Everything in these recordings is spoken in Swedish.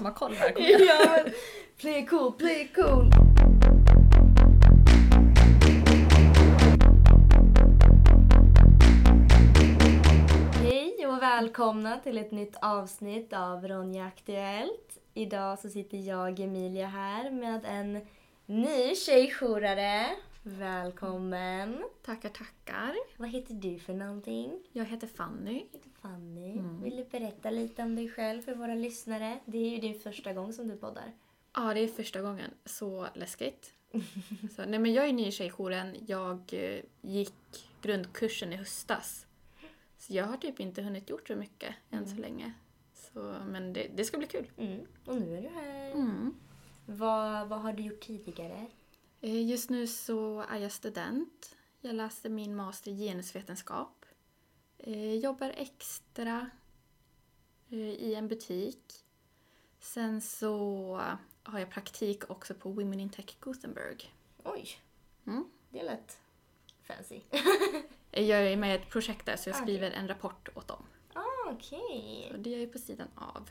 som har koll här. ja, men play cool, play cool. Hej och välkomna till ett nytt avsnitt av Ronja Aktuellt. Idag så sitter jag, Emilia, här med en ny tjejjourare. Välkommen! Tackar, tackar. Vad heter du för någonting? Jag heter Fanny. Fanny. Mm. Vill du berätta lite om dig själv för våra lyssnare? Det är ju din första gång som du poddar. Ja, det är första gången. Så läskigt. Så, nej, men jag är ny i tjejjouren. Jag eh, gick grundkursen i höstas. Så jag har typ inte hunnit gjort så mycket än så länge. Så, men det, det ska bli kul. Mm. Och nu är du här. Mm. Vad, vad har du gjort tidigare? Eh, Just nu så är jag student. Jag läste min master i genusvetenskap. Eh, Jobbar extra eh, i en butik. Sen så har jag praktik också på Women in Tech Gothenburg. Oj, Mm. det lät fancy. Jag är med i ett projekt där så jag Ah, skriver en rapport åt dem. ah, okej. Så det är jag på sidan av.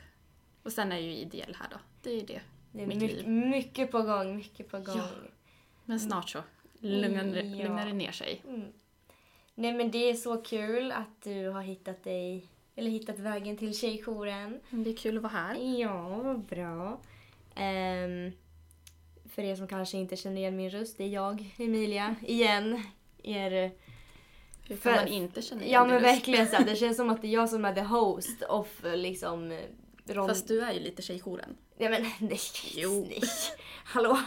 Och sen är jag ju ideell här då. Det är ju det. Det är Mitt mycket, liv. mycket på gång, mycket på gång. Ja. Men snart så lugnar, Mm, ja. lugnar det ner sig. Mm. Nej men det är så kul att du har hittat dig, eller hittat vägen till tjejjouren. Det är kul att vara här. Ja, vad bra. Ehm, för er som kanske inte känner igen min röst, det är jag, Emilia, igen. Er Hur kan För- man inte känna igen Ja men röst? verkligen så det känns som att det är jag som är the host of liksom eh, Ron... Fast du är ju lite tjejjouren. Ja men nej, Jo. nej. Hallå?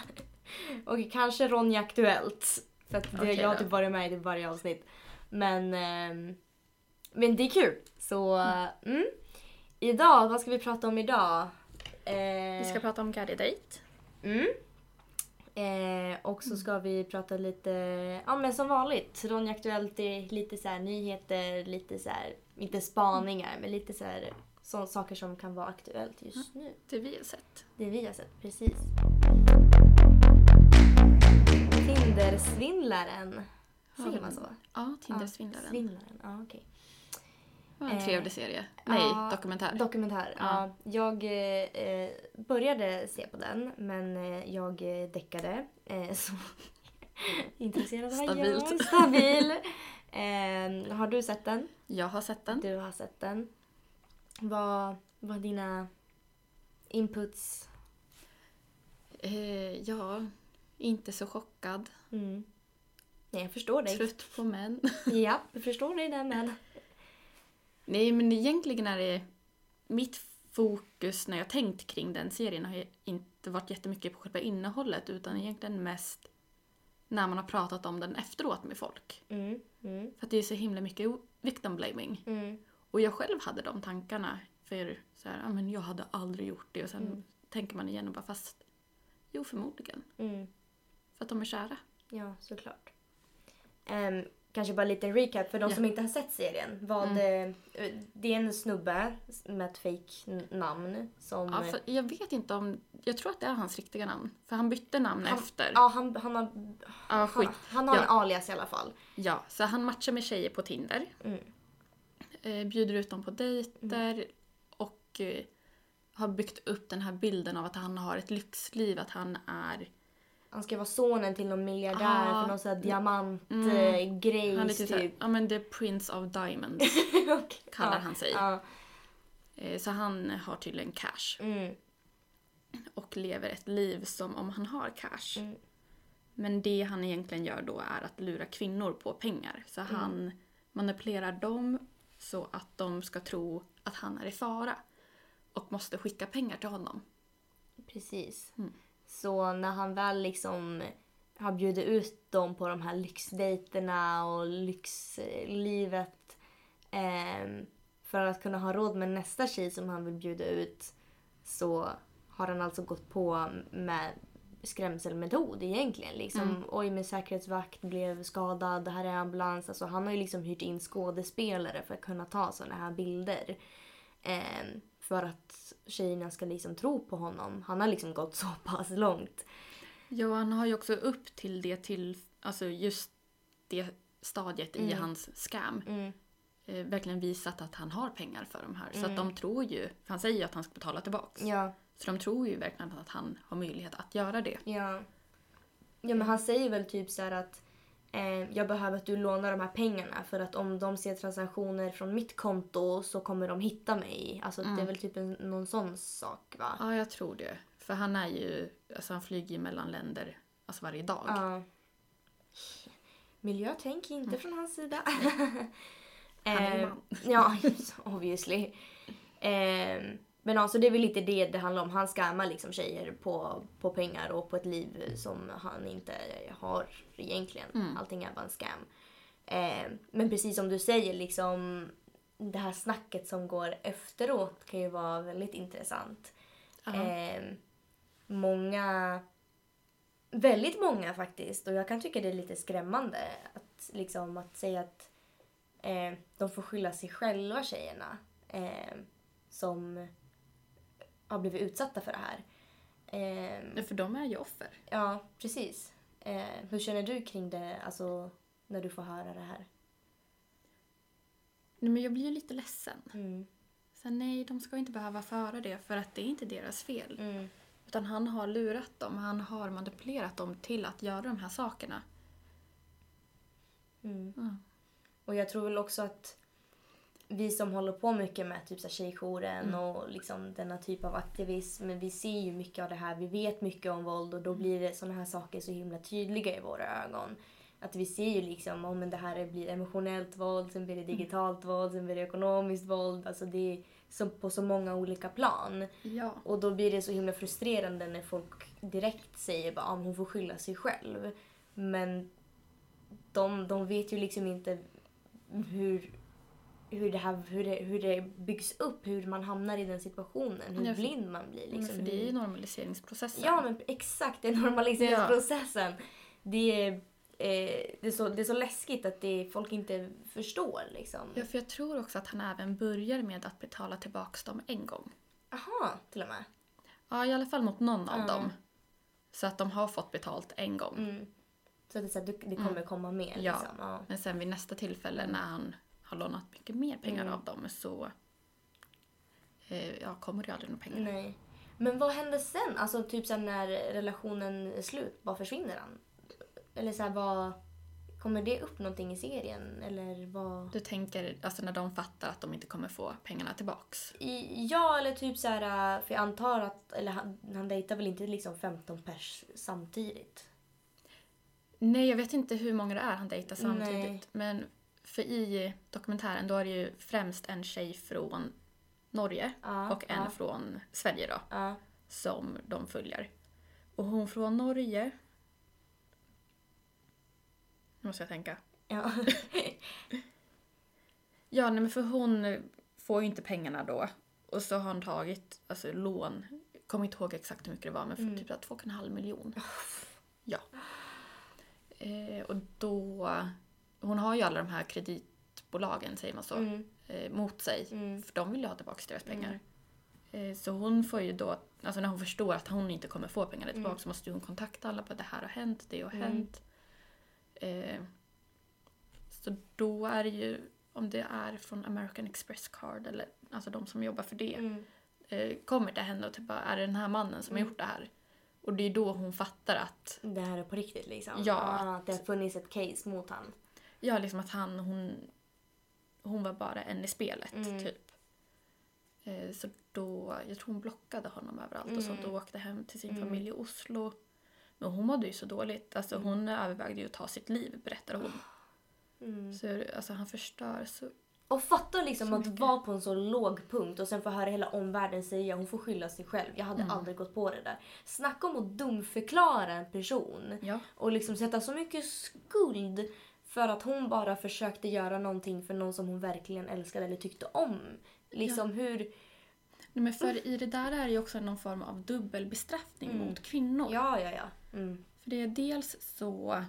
Och kanske Ronja Aktuellt. För att det, Okej jag har typ varit med i typ varje avsnitt. Men, ehm, men det är kul. Så mm. idag, vad ska vi prata om idag? Eh, Vi ska prata om Gary Date. Mm. Eh, och så ska vi prata lite, ja men som vanligt, Ronja Aktuellt är lite så här nyheter, lite så här, inte spaningar, men lite så här så, saker som kan vara aktuellt just nu. Det vi har sett. Det vi har sett, precis. Tindersvindlaren. Säger man så? Ja, Ja, Tindersvindlaren. Svindlaren, ja okej. det var en Eh, trevlig serie. Nej, ja, dokumentär. Dokumentär, ja. Ja. Jag eh, började se på den, men eh, jag däckade. Eh, så intresserad var Stabilt. jag. Stabil. Eh, har du sett den? jag har sett den. Du har sett den. Vad var dina inputs? Eh, ja, inte så chockad. Mm. Nej, jag förstår dig. Trött på män. Ja, jag förstår dig där med. Nej, men egentligen är det... Mitt fokus när jag tänkt kring den serien har inte varit jättemycket på själva innehållet utan egentligen mest när man har pratat om den efteråt med folk. Mm, mm, För att det är så himla mycket victim blaming. mm, Och jag själv hade de tankarna. För så här, men jag hade aldrig gjort det. Och sen Mm. tänker man igen och bara fast, jo förmodligen. mm. För att de är kära. Ja, såklart. Ehm, kanske bara lite recap för de Ja. som inte har sett serien. Vad, Mm. eh, det är en snubbe med ett fake namn som... Ja, för jag vet inte om, jag tror att det är hans riktiga namn. För han bytte namn han, efter. Ja, han, han har, Ja, skit. han, han har Ja. en alias i alla fall. Ja, så han matchar med tjejer på Tinder. Mm. Eh, bjuder ut dem på dejter. Och eh, har byggt upp den här bilden av att han har ett lyxliv. Att han är, Han ska vara sonen till någon miljardär Ja. för någon sån här Mm. diamantgrej. han är typ såhär, ja men the prince of diamonds Okej. kallar ja. han sig. Ja. Eh, så han har tydligen cash. Mm. och lever ett liv som om han har cash. Mm. Men det han egentligen gör då är att lura kvinnor på pengar. Så Mm. han manipulerar dem så att de ska tro att han är i fara. Och måste skicka pengar till honom. Precis. Mm. Så när han väl liksom har bjudit ut dem på de här lyxdejterna och lyxlivet ehm, för att kunna ha råd med nästa tjej som han vill bjuda ut så har han alltså gått på med skrämselmetod egentligen. Liksom, Mm. Oj, min säkerhetsvakt blev skadad, det här är ambulans. Alltså, han har ju liksom hyrt in skådespelare för att kunna ta såna här bilder. Ehm, för att tjejerna ska liksom tro på honom. Han har liksom gått så pass långt. Ja, han har ju också upp till det till, alltså just det stadiet i Mm. hans scam. Mm. eh, verkligen visat att han har pengar för de här. Så Mm. att de tror ju, för han säger ju att han ska betala tillbaks. Ja, Så de tror ju verkligen att han har möjlighet att göra det. ja. Ja, men han säger väl typ så här att jag behöver att du lånar de här pengarna för att om de ser transaktioner från mitt konto så kommer de hitta mig. Alltså det är väl typ en, någon sån sak va? Ja, jag tror det. För han är ju, alltså han flyger ju mellan länder alltså varje dag. Ja. Miljötänk inte från hans sida. Han är Eh, man. ja, obviously. Eh, men alltså det är väl lite det det handlar om. Han scammar liksom tjejer på, på pengar och på ett liv som han inte har egentligen. Mm. Allting är bara en scam. Eh, men precis som du säger, liksom det här snacket som går efteråt kan ju vara väldigt intressant. Eh, många, väldigt många faktiskt, och jag kan tycka det är lite skrämmande att, liksom, att säga att eh, de får skylla sig själva tjejerna eh, som har blivit utsatta för det här. Eh, För de är ju offer. ja, precis. Eh, hur känner du kring det, alltså när du får höra det här? Nej, men jag blir ju lite ledsen. Mm. Så nej, de ska inte behöva föra det för att det är inte deras fel. Mm. Utan han har lurat dem, han har manipulerat dem till att göra de här sakerna. Mm. Och jag tror väl också att vi som håller på mycket med typ så här tjejjouren och liksom denna typ av aktivism, vi ser ju mycket av det här. Vi vet mycket om våld och då blir det såna här saker så himla tydliga i våra ögon. Att vi ser ju liksom om det här blir emotionellt våld, sen blir det digitalt våld, sen blir det ekonomiskt våld. Alltså det är som på så många olika plan. Ja. Och då blir det så himla frustrerande när folk direkt säger att ah, hon får skylla sig själv. Men de, de vet ju liksom inte hur, hur, det här, hur, det, hur det byggs upp, hur man hamnar i den situationen, hur Ja, för- blind man blir. Men Liksom, för det är ju normaliseringsprocessen. Ja, men exakt. Det är normaliseringsprocessen. Det, är, eh, det, är så, det är så läskigt att det, folk inte förstår. Liksom. Ja, för jag tror också att han även börjar med att betala tillbaks dem en gång. Aha, till och med. Ja, i alla fall mot någon av Ja. dem. Så att de har fått betalt en gång. Mm. Så att det, så här, det kommer komma mer. Ja. Liksom. Ja. Men sen vid nästa tillfälle när han har lånat mycket mer pengar Mm. av dem så eh, ja, kommer det aldrig några pengar. Nej. Men vad händer sen? Alltså typ sen när relationen är slut, vad försvinner han? Eller så här, vad... Kommer det upp någonting i serien? Eller vad? Du tänker alltså när de fattar att de inte kommer få pengarna tillbaks. I, ja, eller typ så här, för jag antar att, eller han, han dejtar väl inte liksom 15 pers samtidigt? Nej, jag vet inte hur många det är han dejtar samtidigt. Nej. Men för i dokumentären då är det ju främst en tjej från Norge Ja, och en ja. från Sverige då Ja. som de följer. Och hon från Norge... Nu måste jag tänka. Ja. Ja, nej, men för hon får ju inte pengarna då. Och så har hon tagit alltså, lån. Jag kommer inte ihåg exakt hur mycket det var, men för Mm. typ så här 2,5 miljon. Ja. Eh, och då... Hon har ju alla de här kreditbolagen, säger man så, Mm. eh, mot sig. Mm. För de vill ju ha tillbaka deras pengar. Eh, så hon får ju då, alltså när hon förstår att hon inte kommer få pengarna tillbaka Mm. så måste hon kontakta alla på att det här har hänt, det har Mm. hänt. Eh, så då är det ju, om det är från American Express Card eller alltså de som jobbar för det, Mm. eh, kommer till henne och typ bara, är det den här mannen som har Mm. gjort det här? Och det är då hon fattar att, Det här är på riktigt liksom? Ja. att det har funnits ett case mot han. Ja liksom att han, hon, hon var bara en i spelet Mm. typ. Eh, så då, jag tror hon blockade honom överallt och sånt Mm. och åkte hem till sin Mm. familj i Oslo. Men hon mådde ju så dåligt, alltså Mm. hon övervägde ju att ta sitt liv berättar hon. Mm. Så alltså han förstör så, Och fatta liksom att vara på en så låg punkt och sen få höra hela omvärlden säga hon får skylla sig själv. Jag hade Mm. aldrig gått på det där. Snacka om att dumförklara en person ja. och liksom sätta så mycket skuld för att hon bara försökte göra någonting för någon som hon verkligen älskade eller tyckte om. Liksom hur... Nej, men för i det där är det ju också någon form av dubbelbestraffning Mm. mot kvinnor. Ja, ja, ja. Mm. För det är dels så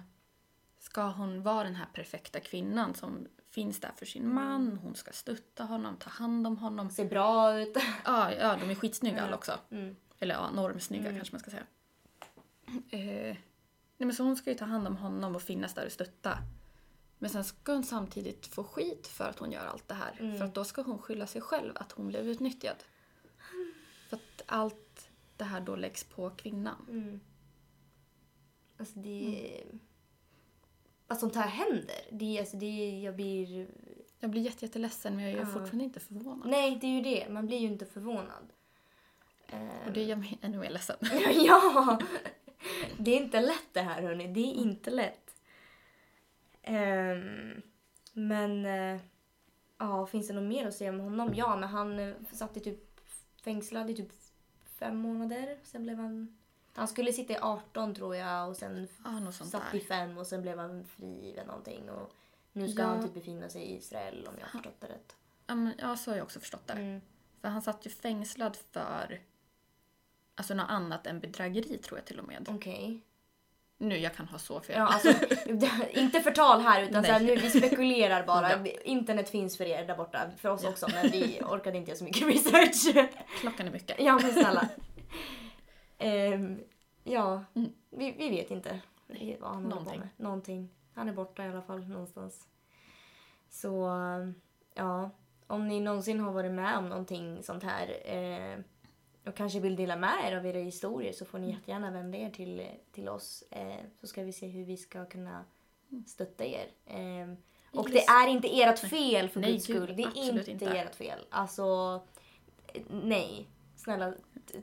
ska hon vara den här perfekta kvinnan som finns där för sin Mm. man, hon ska stötta honom, ta hand om honom. Ser bra ut. Ja, ja de är skitsnygga alla också. Mm. Eller ja, normsnygga Mm. kanske man ska säga. Eh, nej men så hon ska ju ta hand om honom och finnas där och stötta. Men sen ska hon samtidigt få skit för att hon gör allt det här. Mm. För att då ska hon skylla sig själv att hon blev utnyttjad. För att allt det här då läggs på kvinnan. Mm. Alltså det... Att sånt här händer. Det, alltså det, jag blir... Jag blir jätte, jätteledsen men jag är Ja. fortfarande inte förvånad. Nej, det är ju det. Man blir ju inte förvånad. Och det gör mig ännu mer ledsen. ja! Det är inte lätt det här hörni. Det är inte lätt. Ehm, men... eh, Ja, finns det något mer att säga om honom? Ja, men han eh, satt i typ fängslad i typ fem månader. Sen blev han... Han skulle sitta i 18 tror jag och sen sånt satt i fem och sen blev han fri eller någonting. Och nu ska Ja. han typ befinna sig i Israel om jag har förstått det rätt. Ja, men, ja, så har jag också förstått det. Mm. För han satt ju fängslad för alltså något annat än bedrägeri tror jag till och med. Okej. Nu, jag kan ha så fel. Ja, alltså, inte förtal här utan Nej. så här, nu, vi spekulerar bara. Ja. Internet finns för er där borta, för oss Ja. också men vi orkade inte göra så mycket research. Klockan är mycket. ja men snälla. Ehm, ja, Mm. vi, vi vet inte Nej, vad han någonting. med. Någonting. Han är borta i alla fall någonstans. Så ja, om ni någonsin har varit med om någonting sånt här eh, och kanske vill dela med er av era historier så får ni Mm. jättegärna vända er till, till oss eh, så ska vi se hur vi ska kunna stötta er. Eh, och det är inte ert fel för Nej, guds gud, skull. Det är inte, inte. ert fel. Alltså, nej. Snälla,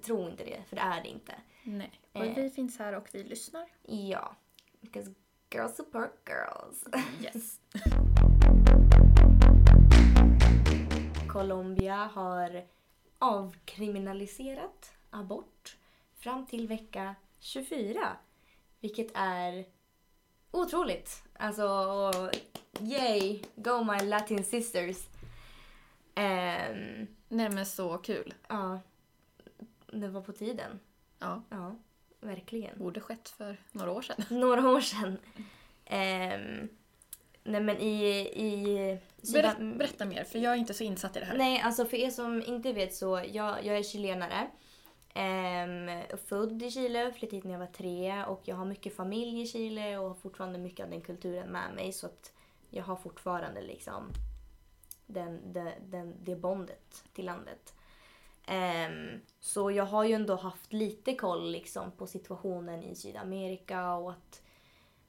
tro inte det, för det är det inte. Nej. Och Eh. vi finns här och vi lyssnar. Ja. Because girls support girls. Yes. Colombia har avkriminaliserat abort fram till vecka 24. Vilket är otroligt. Alltså, yay! Go my latin sisters. Ehm, Nej men så kul. ja, det var på tiden. Ja, Ja, verkligen. borde skett för några år sedan. Några år sedan. Ehm, nej men i... i Berätt, berätta mer, för jag är inte så insatt i det här. Nej, alltså för er som inte vet så, jag, jag är chilenare. Ehm, född i Chile, flyttade hit när jag var tre och jag har mycket familj i Chile och har fortfarande mycket av den kulturen med mig så att jag har fortfarande liksom den, den, den, det bondet till landet. Ehm, så jag har ju ändå haft lite koll liksom på situationen i Sydamerika och att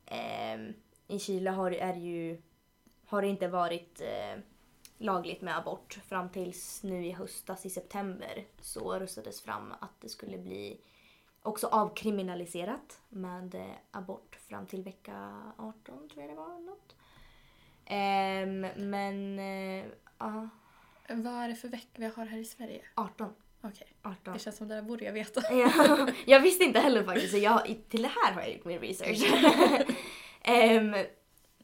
ehm, i Chile har, är det ju, har det inte varit eh, lagligt med abort fram tills nu i höstas i september så röstades fram att det skulle bli också avkriminaliserat med eh, abort fram till vecka 18 tror jag det var. Något. Ehm, men eh, ja, Vad är det för vecka vi har här i Sverige? 18. Okej, 18. det känns som det där borde jag veta. Ja, jag visste inte heller faktiskt, så jag, till det här har jag gjort min research. Ehm,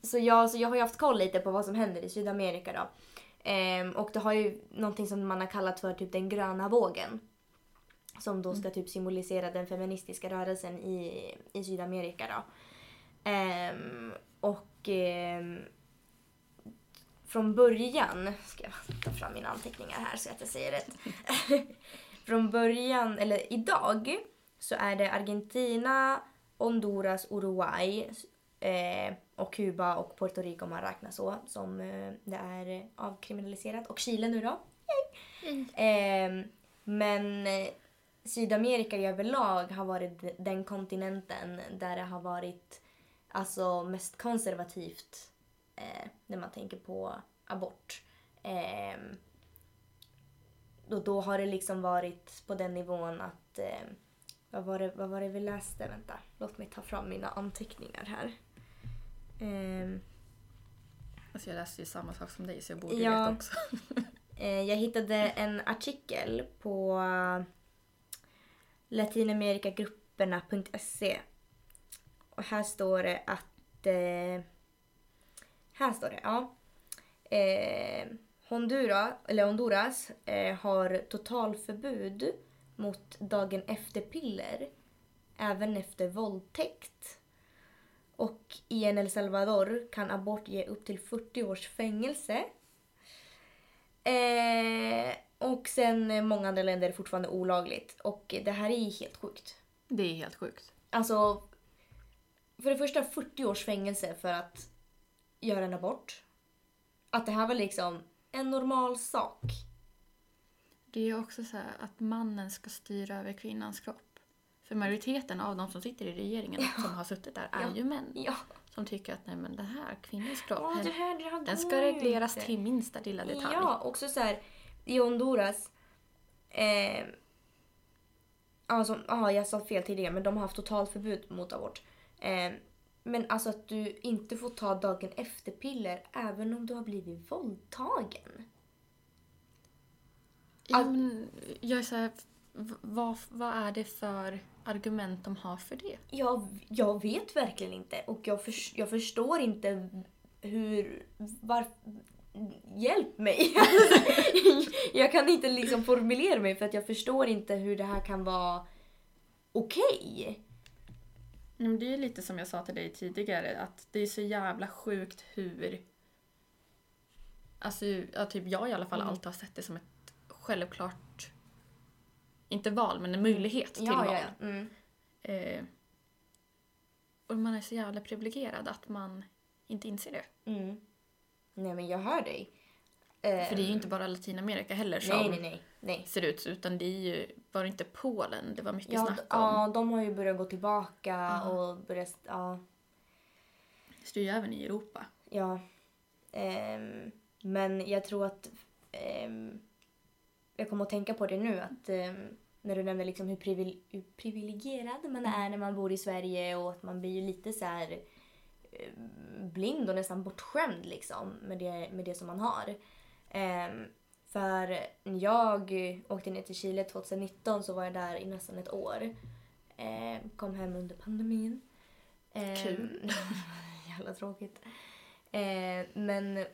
så, jag, så jag har ju haft koll lite på vad som händer i Sydamerika då. Ehm, och det har ju någonting som man har kallat för typ den gröna vågen. Som då ska typ symbolisera den feministiska rörelsen i, i Sydamerika då. Ehm, och ehm, från början, ska jag ta fram mina anteckningar här så att jag säger rätt. från början, eller idag, så är det Argentina, Honduras, Uruguay eh, och Kuba och Puerto Rico om man räknar så som eh, det är avkriminaliserat. Och Chile nu då. Yay. Eh, men Sydamerika i överlag har varit den kontinenten där det har varit alltså mest konservativt eh, när man tänker på abort. Eh, och då har det liksom varit på den nivån att eh, vad, var det, vad var det vi läste? Vänta, låt mig ta fram mina anteckningar här. Ehm, Alltså jag läste ju samma sak som dig så jag borde ju Ja. veta också. Eh, jag hittade en artikel på latinamerikagrupperna.se. Och här står det att... Eh, här står det, ja. Eh, Honduras, eller Honduras eh, har totalförbud mot dagen efter-piller även efter våldtäkt. Och i en El Salvador kan abort ge upp till 40 års fängelse Eh, och sen många andra länder är det fortfarande olagligt. Och det här är ju helt sjukt. Det är helt sjukt. Alltså, för det första 40 års fängelse för att göra en abort. Att det här var liksom en normal sak. Det är också så här att mannen ska styra över kvinnans kropp. För majoriteten av de som sitter i regeringen som har suttit där är Ja. ju män. Ja. Som tycker att nej men det här, kvinnans kropp, Åh, det här, det här den ska regleras inte. till minsta lilla detalj. Ja, också så här i Honduras. Eh, alltså, ja, jag sa fel tidigare, men de har haft totalförbud mot abort. Eh, men alltså att du inte får ta dagen efter-piller även om du har blivit våldtagen. Ja, Att- men jag är så här, vad, vad är det för argument de har för det? Jag, jag vet verkligen inte och jag, förs- jag förstår inte hur... Var, hjälp mig! jag kan inte liksom formulera mig för att jag förstår inte hur det här kan vara okej. Men det är lite som jag sa till dig tidigare, att det är så jävla sjukt hur... Alltså, ja, typ jag i alla fall Mm. alltid har sett det som ett självklart, inte val, men en möjlighet till Ja, val. ja, ja. Mm. Eh, och man är så jävla privilegierad att man inte inser det. Mm. Nej men jag hör dig. Eh, För det är ju inte bara Latinamerika heller som Nej, nej, nej. ser ut så, utan det är ju, var det inte Polen det var mycket Ja, snack om? ja, de har ju börjat gå tillbaka Ja. och börjat... Ja. Det står ju även i Europa. Ja. Ehm, men jag tror att... ehm, jag kommer att tänka på det nu att ehm, när du nämnde liksom hur, privil- hur privilegierad man är när man bor i Sverige och att man blir ju lite så här eh, blind och nästan bortskämd liksom med det, med det som man har. Ehm, för när jag åkte ner till Chile 2019 så var jag där i nästan ett år. Ehm, kom hem under pandemin. Ehm, Kul. jävla tråkigt. Eh, men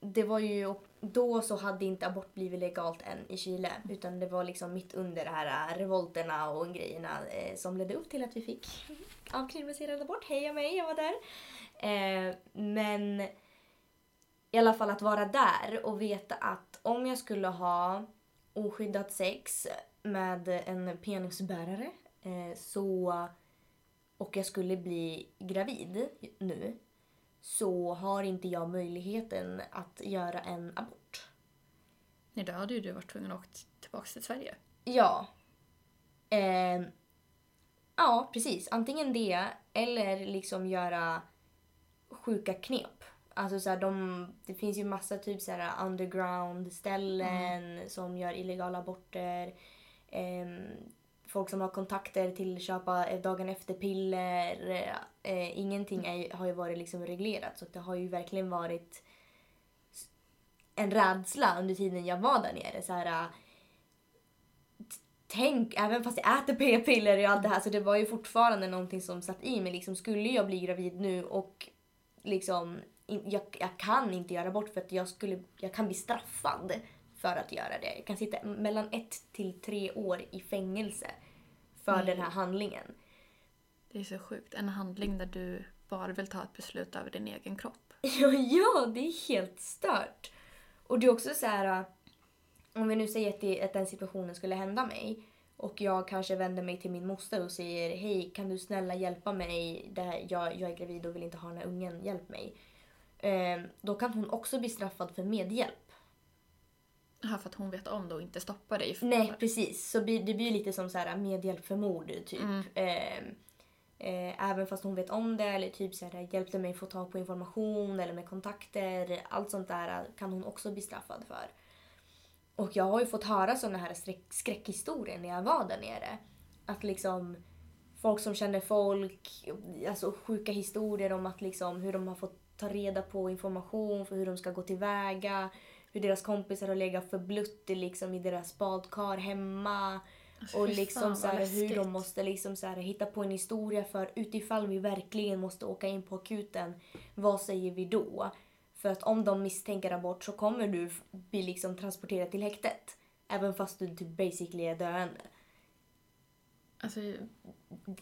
det var ju, då så hade inte abort blivit legalt än i Chile. Utan det var liksom mitt under de här äh, revolterna och grejerna eh, som ledde upp till att vi fick avkriminaliserad abort. Heja mig, jag var där. Eh, men i alla fall att vara där och veta att om jag skulle ha oskyddat sex med en penisbärare eh, så och jag skulle bli gravid nu så har inte jag möjligheten att göra en abort. Nej, då hade ju du varit tvungen att åka tillbaka till Sverige. Ja. Eh, ja, precis. Antingen det eller liksom göra sjuka knep. Alltså så här, de, det finns ju massa typ så här underground ställen som gör illegala aborter. Ehm, folk som har kontakter till att köpa eh, dagen efter-piller. Eh, ingenting är, har ju varit liksom reglerat så det har ju verkligen varit en rädsla under tiden jag var där nere. Så här, t- tänk, även fast jag äter p-piller och allt det här så det var ju fortfarande någonting som satt i mig. Liksom, skulle jag bli gravid nu och liksom jag, jag kan inte göra bort för att jag, skulle, jag kan bli straffad för att göra det. Jag kan sitta mellan ett till tre år i fängelse för Nej. den här handlingen. Det är så sjukt. En handling där du bara vill ta ett beslut över din egen kropp. Ja, ja, det är helt stört. Och det är också så här, om vi nu säger att, det, att den situationen skulle hända mig och jag kanske vänder mig till min moster och säger hej, kan du snälla hjälpa mig? Det här, jag, jag är gravid och vill inte ha den här ungen, hjälp mig. Eh, då kan hon också bli straffad för medhjälp. Ja, för att hon vet om det och inte stoppar dig. Nej, precis. Så det blir lite som så här medhjälp för mord, typ. Mm. Eh, eh, även fast hon vet om det eller typ så här, hjälpte mig få tag på information eller med kontakter. Allt sånt där kan hon också bli straffad för. Och jag har ju fått höra såna här skräck, skräckhistorier när jag var där nere. Att liksom folk som känner folk, alltså sjuka historier om att liksom hur de har fått ta reda på information för hur de ska gå tillväga. Hur deras kompisar har legat förblutt i, liksom, i deras badkar hemma. Alltså, Och liksom så hur de måste liksom så hitta på en historia för utifall vi verkligen måste åka in på akuten, vad säger vi då? För att om de misstänker abort så kommer du bli liksom transporterad till häktet. Även fast du typ basically är döende. Alltså,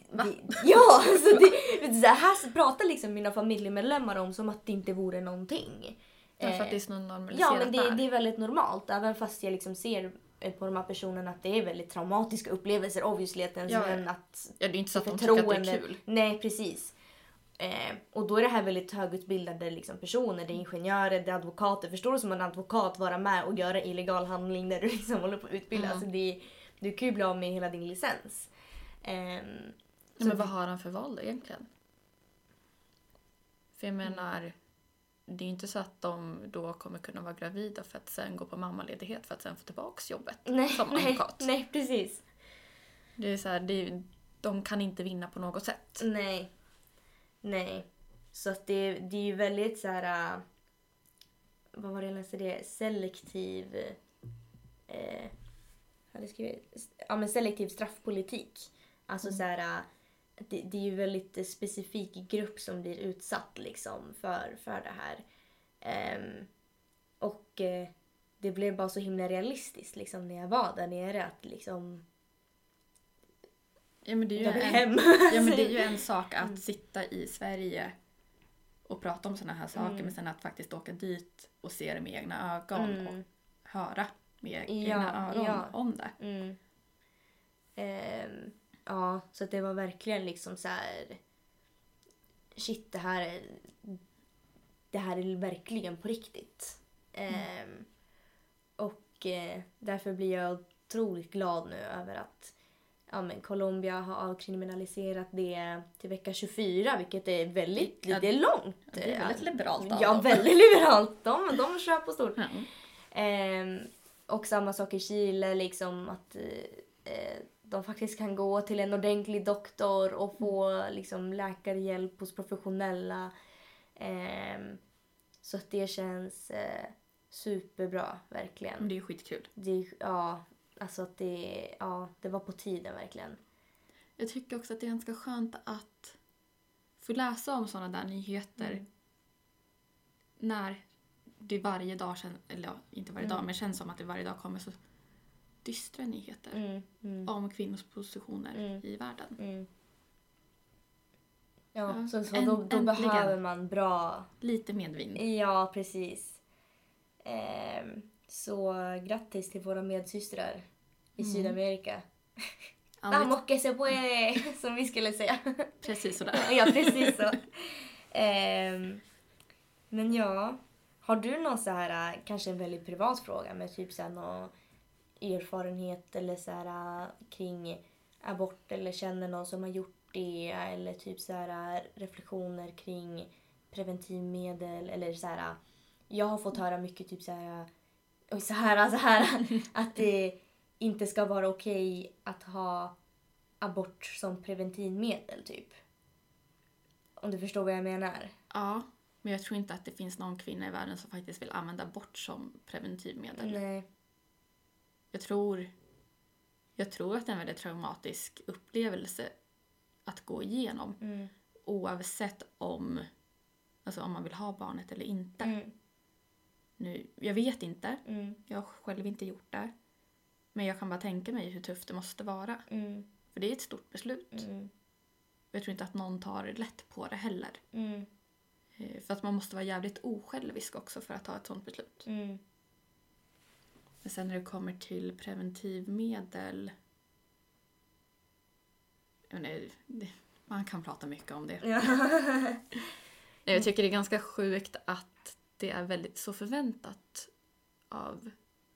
Va? Det, ja, alltså det, så här pratar liksom mina familjemedlemmar om som att det inte vore någonting. Därför Eh, att det är så normaliserat Ja, men det, det är väldigt normalt. Även fast jag liksom ser på de här personerna att det är väldigt traumatiska upplevelser obviously. Att ens Ja, vän att Ja, det är inte så att de tycker att det är kul. Nej, precis. Eh, och då är det här väldigt högutbildade liksom, personer. Det är ingenjörer, det är advokater. Förstår du som en advokat vara med och göra illegal handling när du liksom håller på att utbilda? Mm. Alltså, det, du kan ju bli av med hela din licens. Ja, men vad har han för val då egentligen? För jag Mm. menar, det är ju inte så att de då kommer kunna vara gravida för att sen gå på mammaledighet för att sen få tillbaks jobbet nej, som nej, advokat. nej, precis. Det är så här, det är, de kan inte vinna på något sätt. Nej. Nej. Så att det, det är ju väldigt så här... äh, Vad var det jag läste det? Selektiv... Eh, hade jag skrivit? Ja, men selektiv straffpolitik. Alltså så här... Det, det är ju väldigt eh, specifik grupp som blir utsatt liksom för, för det här. Ehm, och eh, det blev bara så himla realistiskt liksom när jag var där nere att liksom... Ja, men det är ju, Jag vill en, hem. ja, men det är ju en sak att sitta i Sverige och prata om sådana här saker Mm. men sen att faktiskt åka dit och se det med egna ögon och Mm. höra med Ja, egna öron ja. om det. Mm. Ja, så att det var verkligen liksom så här... Shit, det här är, det här är verkligen på riktigt. Ehm, och eh, därför blir jag otroligt glad nu över att ja, men Colombia har avkriminaliserat det till vecka 24, vilket är väldigt Ja, det är långt. det är väldigt liberalt av Ja, dem. väldigt liberalt. De, de kör på stort. Ja. Ehm, och samma sak i Chile, liksom att eh, eh, de faktiskt kan gå till en ordentlig doktor och få liksom, läkarhjälp hos professionella. Ehm, så att det känns eh, superbra, verkligen. Det är skitkul. Det, ja, alltså att det, ja, det var på tiden verkligen. Jag tycker också att det är ganska skönt att få läsa om sådana där nyheter Mm. när det varje dag eller ja, inte varje Mm. dag, men känns som att det varje dag kommer så dystra nyheter Mm, mm, om kvinnors positioner Mm. i världen. mm. Ja, Ja, så, så änt- då, då behöver man bra Lite medvind. Ja, precis. Ehm, så grattis till våra medsystrar i Mm. Sydamerika. Ja, Vamos que se puede, som vi skulle säga. precis sådär. ja, precis så. Ehm, men ja, har du någon så här, äh, kanske en väldigt privat fråga med typ så här någon erfarenhet eller så här äh, kring abort eller känner någon som har gjort det eller typ så här äh, reflektioner kring preventivmedel eller så här. äh, Jag har fått höra mycket typ så här, oj, så här, så här att det inte ska vara okej att ha abort som preventivmedel typ. Om du förstår vad jag menar. Ja, men jag tror inte att det finns någon kvinna i världen som faktiskt vill använda abort som preventivmedel. Nej. Jag tror, jag tror att det är en väldigt traumatisk upplevelse att gå igenom Mm. oavsett om, alltså om man vill ha barnet eller inte. Mm. Nu, jag vet inte, Mm. jag har själv inte gjort det. Men jag kan bara tänka mig hur tufft det måste vara. Mm. För det är ett stort beslut. Mm. Jag tror inte att någon tar lätt på det heller. Mm. Eh, För att man måste vara jävligt osjälvisk också för att ta ett sånt beslut. Men sen när det kommer till preventivmedel... Jag Man kan prata mycket om det. Ja. Jag tycker det är ganska sjukt att det är väldigt så förväntat av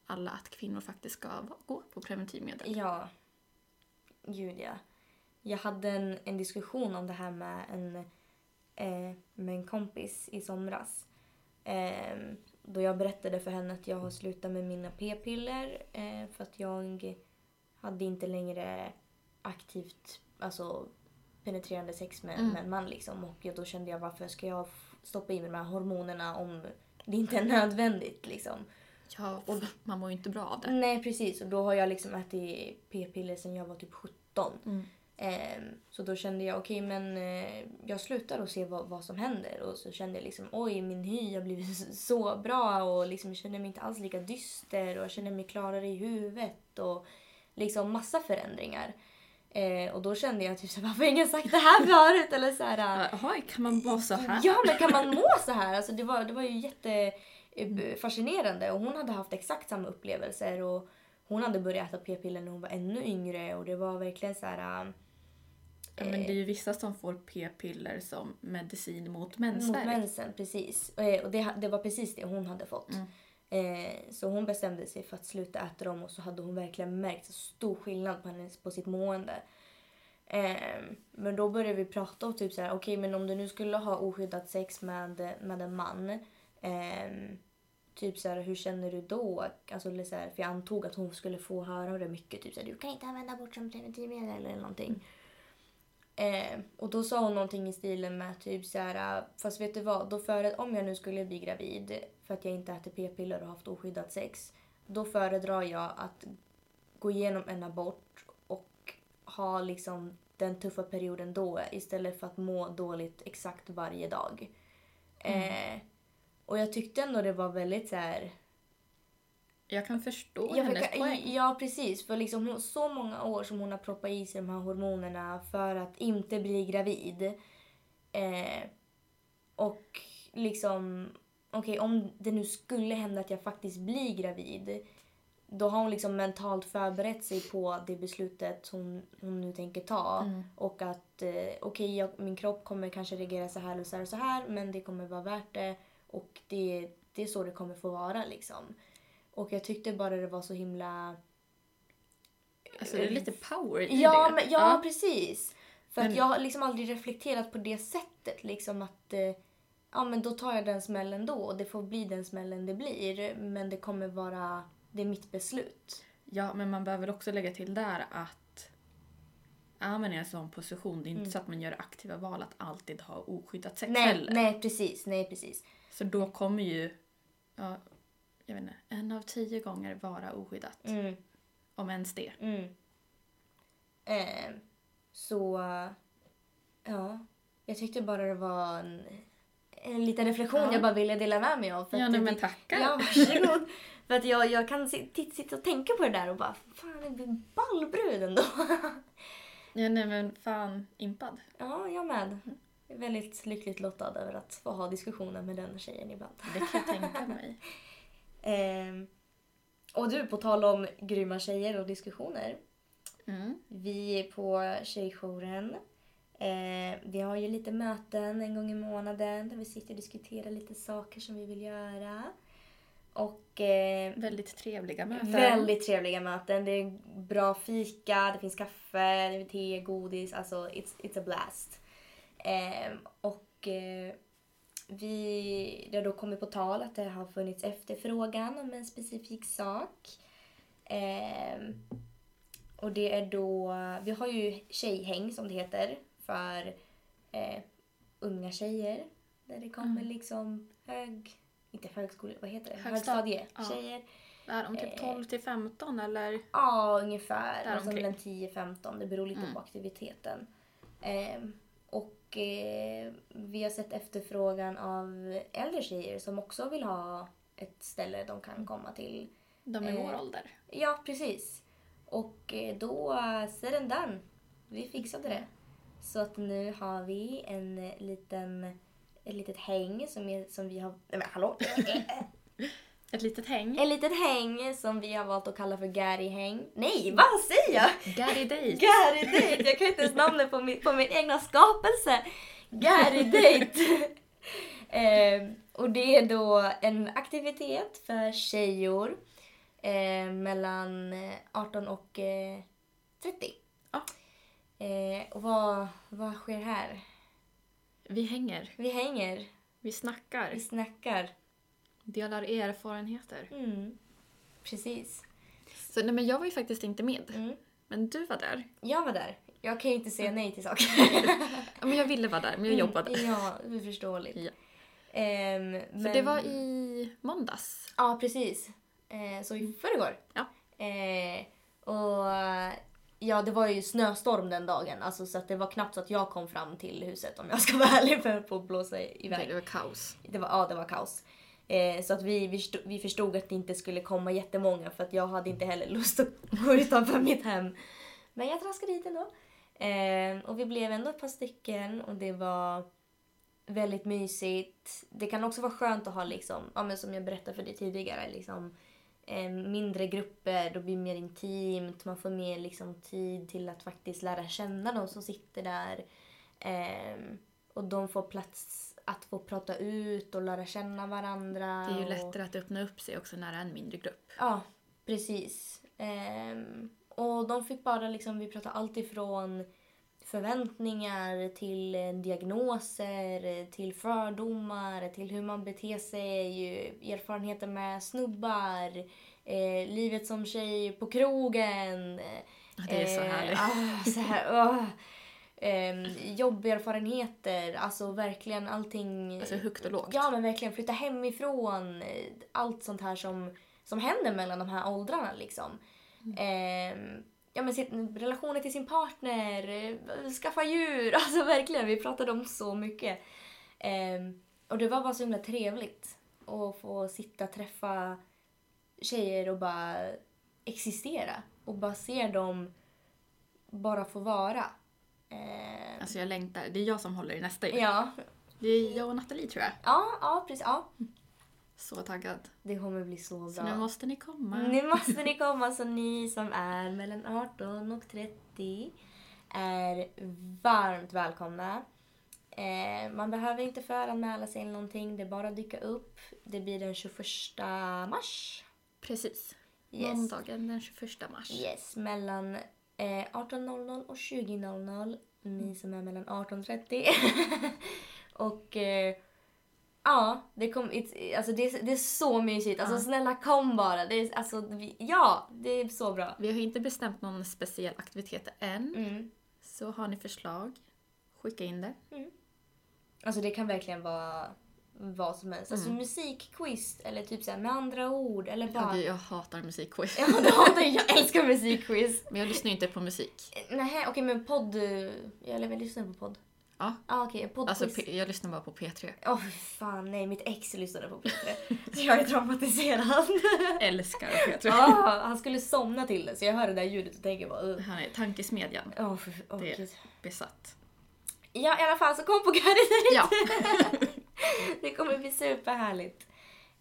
alla att kvinnor faktiskt ska gå på preventivmedel. ja. Gud ja. Jag hade en, en diskussion om det här med en, eh, med en kompis i somras. Eh, då jag berättade för henne att jag har slutat med mina p-piller eh, för att jag hade inte längre aktivt alltså, penetrerande sex med, Mm. med en man. Liksom. Och då kände jag varför ska jag stoppa i mig de här hormonerna om det inte är nödvändigt. Liksom. Ja, och man mår ju inte bra av det. Nej precis och då har jag liksom ätit p-piller sedan jag var typ 17. Mm. Ehm, så då kände jag okej men eh, jag slutar och ser vad, vad som händer och så kände jag liksom oj min hy har blivit så bra och liksom jag känner mig inte alls lika dyster och jag känner mig klarare i huvudet och liksom massa förändringar. Eh, och då kände jag typ så här, varför har ingen sagt det här förut? Eller så här, Jaha, kan man vara så här? Ja, men kan man må så här? Alltså, det, var, det var ju jätte eh, och hon hade haft exakt samma upplevelser och hon hade börjat äta p-piller när hon var ännu yngre och det var verkligen så här... Ja, men det är ju vissa som får p-piller som medicin mot Mot mensvärk. mensen, precis. Eh, Och det, det var precis det hon hade fått. Mm. Eh, så hon bestämde sig för att sluta äta dem och så hade hon verkligen märkt så stor skillnad på, hennes, på sitt mående. Eh, men då började vi prata om typ så här, okej men om du nu skulle ha oskyddat sex med, med en man. Eh, typ så här, hur känner du då? Alltså, så här, för jag antog att hon skulle få höra det mycket. Typ så här, du kan inte använda bort som preventivmedel eller någonting. Eh, och då sa hon någonting i stilen med typ så här, fast vet du vad, då före, om jag nu skulle bli gravid för att jag inte äter p-piller och haft oskyddat sex, då föredrar jag att gå igenom en abort och ha liksom den tuffa perioden då istället för att må dåligt exakt varje dag. Eh, och jag tyckte ändå det var väldigt så här Jag kan förstå Ja, hennes poäng. ja precis. För liksom så många år som hon har proppat i sig de här hormonerna för att inte bli gravid. Eh, och liksom, okej om det nu skulle hända att jag faktiskt blir gravid. Då har hon liksom mentalt förberett sig på det beslutet hon, hon nu tänker ta. Mm. Och att eh, okej, jag- min kropp kommer kanske reagera så här och så här och så här men det kommer vara värt det. Och det, det är så det kommer få vara liksom. Och jag tyckte bara det var så himla... Alltså det är lite power i Ja, det. men, ja, precis. För att Men- jag har liksom aldrig reflekterat på det sättet. Liksom att eh, ja, men då tar jag den smällen då. Och det får bli den smällen det blir. Men det kommer vara... Det är mitt beslut. Ja, men man behöver också lägga till där att är man i en sån position, det är inte så att man gör aktiva val att alltid ha oskyddat sex Nej, heller. nej, precis. Nej, precis. Så då kommer ju, ja, jag vet inte, en av tio gånger vara oskyddat. Mm, Om ens det. mm. Eh, så... Ja. Jag tyckte bara det var en, en liten reflektion Ja. jag bara ville dela med mig av. För Ja, nej, men tackar. Ja, varsågod. För att jag, jag kan si- titt- sitta och tänka på det där och bara, fan det blir ballbrud ändå. Ja, nej men fan impad. ja, jag med. Jag är väldigt lyckligt lottad över att få ha diskussioner med den tjejen ibland. Det kan jag tänka mig. Ehm, och du, på tal om grymma tjejer och diskussioner. Mm. Vi är på tjejjouren. Eh, vi har ju lite möten en gång i månaden där vi sitter och diskuterar lite saker som vi vill göra. Och eh, Väldigt trevliga möten. Väldigt trevliga möten. Det är bra fika, det finns kaffe, det är te, godis. Alltså, it's, it's a blast. Ehm, och eh, vi, det har då kommit på tal att det har funnits efterfrågan om en specifik sak. Ehm, och det är då, vi har ju tjejhäng som det heter för eh, unga tjejer. Där det kommer Mm. liksom hög, inte högskole, vad heter det? Högstad- Högstadie ja. Är de typ 12 till 15 eller? Ja, ungefär. Alltså mellan 10-15. Det beror lite Mm. på aktiviteten. Ehm, och eh, vi har sett efterfrågan av äldre tjejer som också vill ha ett ställe de kan komma till. De i Eh, vår ålder. Ja, precis. Och eh, då ser den där. Vi fixade det. Så att nu har vi en eh, liten, ett litet häng som, är, som vi har... Nej men hallå! Ett litet häng. ett litet häng som vi har valt att kalla för Gary-häng. Nej, vad säger jag? Gary Date. Gary Date! Jag kan inte ens namnet på min, på min egna skapelse. Gary Date! eh, och det är då en aktivitet för tjejor eh, mellan eh, 18 och eh, 30. Ja. Eh, och vad, vad sker här? Vi hänger. Vi hänger, Vi snackar. vi snackar. Delar erfarenheter. Mm. Precis. Så nej, men jag var ju faktiskt inte med. Mm. Men du var där. Jag var där. Jag kan ju inte säga nej till saker. Ja, men jag ville vara där, men jag jobbade. Mm, ja, det är förståeligt. Ja. Ehm, För men- det var i måndags. Ja, precis. Eh, så i förrgår. Ja. Eh, och ja, det var ju snöstorm den dagen. Alltså, så att det var knappt så att jag kom fram till huset om jag ska vara ärlig för att blåsa iväg. Det var kaos. Det var, ja, det var kaos. Eh, så att vi, vi, förstod, vi förstod att det inte skulle komma jättemånga för att jag hade inte heller lust att gå utanför mitt hem. Men jag traskade dit ändå. Eh, och vi blev ändå ett par stycken och det var väldigt mysigt. Det kan också vara skönt att ha liksom, ja men som jag berättade för dig tidigare, liksom eh, mindre grupper, då blir det mer intimt. Man får mer liksom, tid till att faktiskt lära känna de som sitter där. Eh, och de får plats att få prata ut och lära känna varandra. Det är ju och... lättare att öppna upp sig också när det är en mindre grupp. Ja, precis. Ehm, och de fick bara liksom, vi pratade allt ifrån förväntningar till eh, diagnoser, till fördomar, till hur man beter sig, erfarenheter med snubbar, eh, livet som tjej på krogen. Det är så eh, härligt. ah, så här, åh. Ehm, jobberfarenheter, alltså verkligen allting. Alltså högt och lågt. Ja men verkligen flytta hemifrån. eh, Allt sånt här som, som händer mellan de här åldrarna liksom. Ehm, ja men sitt, relationer till sin partner, eh, skaffa djur. Alltså verkligen, vi pratade om så mycket. Ehm, och det var bara så himla trevligt att få sitta och träffa tjejer och bara existera. Och bara se dem bara få vara. Ehm, Alltså jag längtar. Det är jag som håller i nästa ju. ja, Det är jag och Nathalie tror jag. ja, ja precis. Ja. Så taggad. Det kommer bli så bra. Så nu måste ni komma. Nu måste ni komma så ni som är mellan 18 och 30 är varmt välkomna. Eh, man behöver inte föranmäla sig eller någonting, det är bara att dyka upp. Det blir den 21 mars. Precis. Yes. Måndagen den 21 mars. Yes, mellan eh, 18.00 och 20.00. Ni som är mellan 18 och 30. och eh, ja, det, kom, it, alltså det, är- det är så mysigt. Alltså Ja. snälla kom bara. Det är, alltså, vi, ja, det är så bra. Vi har inte bestämt någon speciell aktivitet än. Mm. Så har ni förslag, skicka in det. Alltså det kan verkligen vara vad som helst. Alltså musikquiz eller typ såhär med andra ord eller Ja, bara... gud, jag hatar musikquiz. Ja, det hatar jag. Jag älskar musikquiz. Men jag lyssnar ju inte på musik. Nej, okej men podd... Jag lever lyssnar på podd. Ja. Ah, okej, poddquiz. Alltså jag lyssnar bara på P3. Åh fy fan, nej mitt ex lyssnade på P3. så jag är traumatiserad. Älskar P3. ah, han skulle somna till det så jag hör det där ljudet och tänker bara uh. Han är tankesmedjan. Åh, fy- åh, Det- gud. Besatt. Ja i alla fall så kom på Garden Ja. Det kommer bli superhärligt.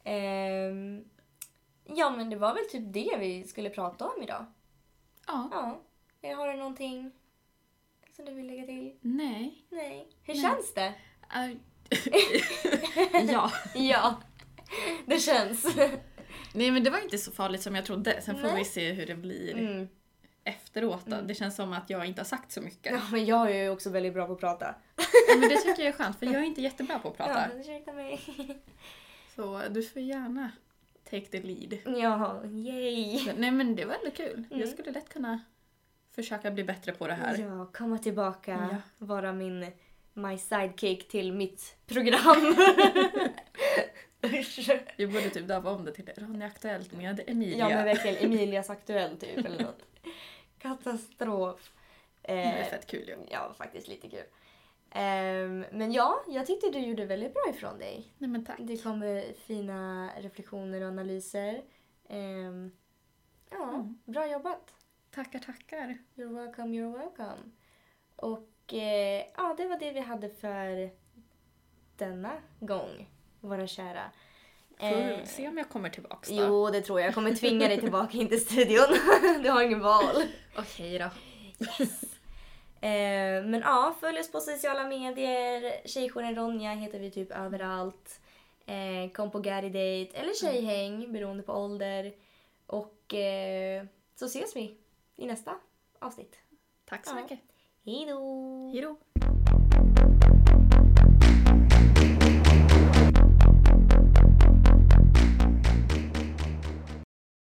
Ehm, ja men det var väl typ det vi skulle prata om idag. ja. Ja. Eller Har du någonting som du vill lägga till? Nej. Nej. Hur Nej. känns det? Äh, ja. Ja, det känns. Nej men det var inte så farligt som jag trodde. Sen får Nej. vi se hur det blir Mm. Efteråt då. Det känns som att jag inte har sagt så mycket. Ja, men jag är ju också väldigt bra på att prata. Ja, men det tycker jag är skönt för jag är inte jättebra på att prata. Ja, ursäkta mig. Så du får gärna take the lead. Ja, yay. Nej men det var ändå kul. Mm. Jag skulle lätt kunna försöka bli bättre på det här. Ja, komma tillbaka. Ja. Vara min my sidekick till mitt program. Vi borde typ döpa om det till Ronny Aktuellt med Emilia. Ja men verkligen Emilias aktuell typ eller något. Katastrof. det är Eh, fett kul ju. ja, faktiskt lite kul. Ehm, men ja, jag tyckte du gjorde väldigt bra ifrån dig. Nej men tack. Det kommer fina reflektioner och analyser. Ehm, ja, Mm. bra jobbat. Tackar, tackar. You're welcome, you're welcome. Och eh, ja, det var det vi hade för denna gång, våra kära. Får Eh, se om jag kommer tillbaks då. Jo, det tror jag. Jag kommer tvinga dig tillbaka in till studion. du har ingen val. Okej då. Eh, men ja, följ oss på sociala medier. Tjejjouren Ronja heter vi typ överallt. Eh, kom på Gary Date eller tjejhäng beroende på ålder. Och eh, så ses vi i nästa avsnitt. Tack så Ja. mycket. Hej då!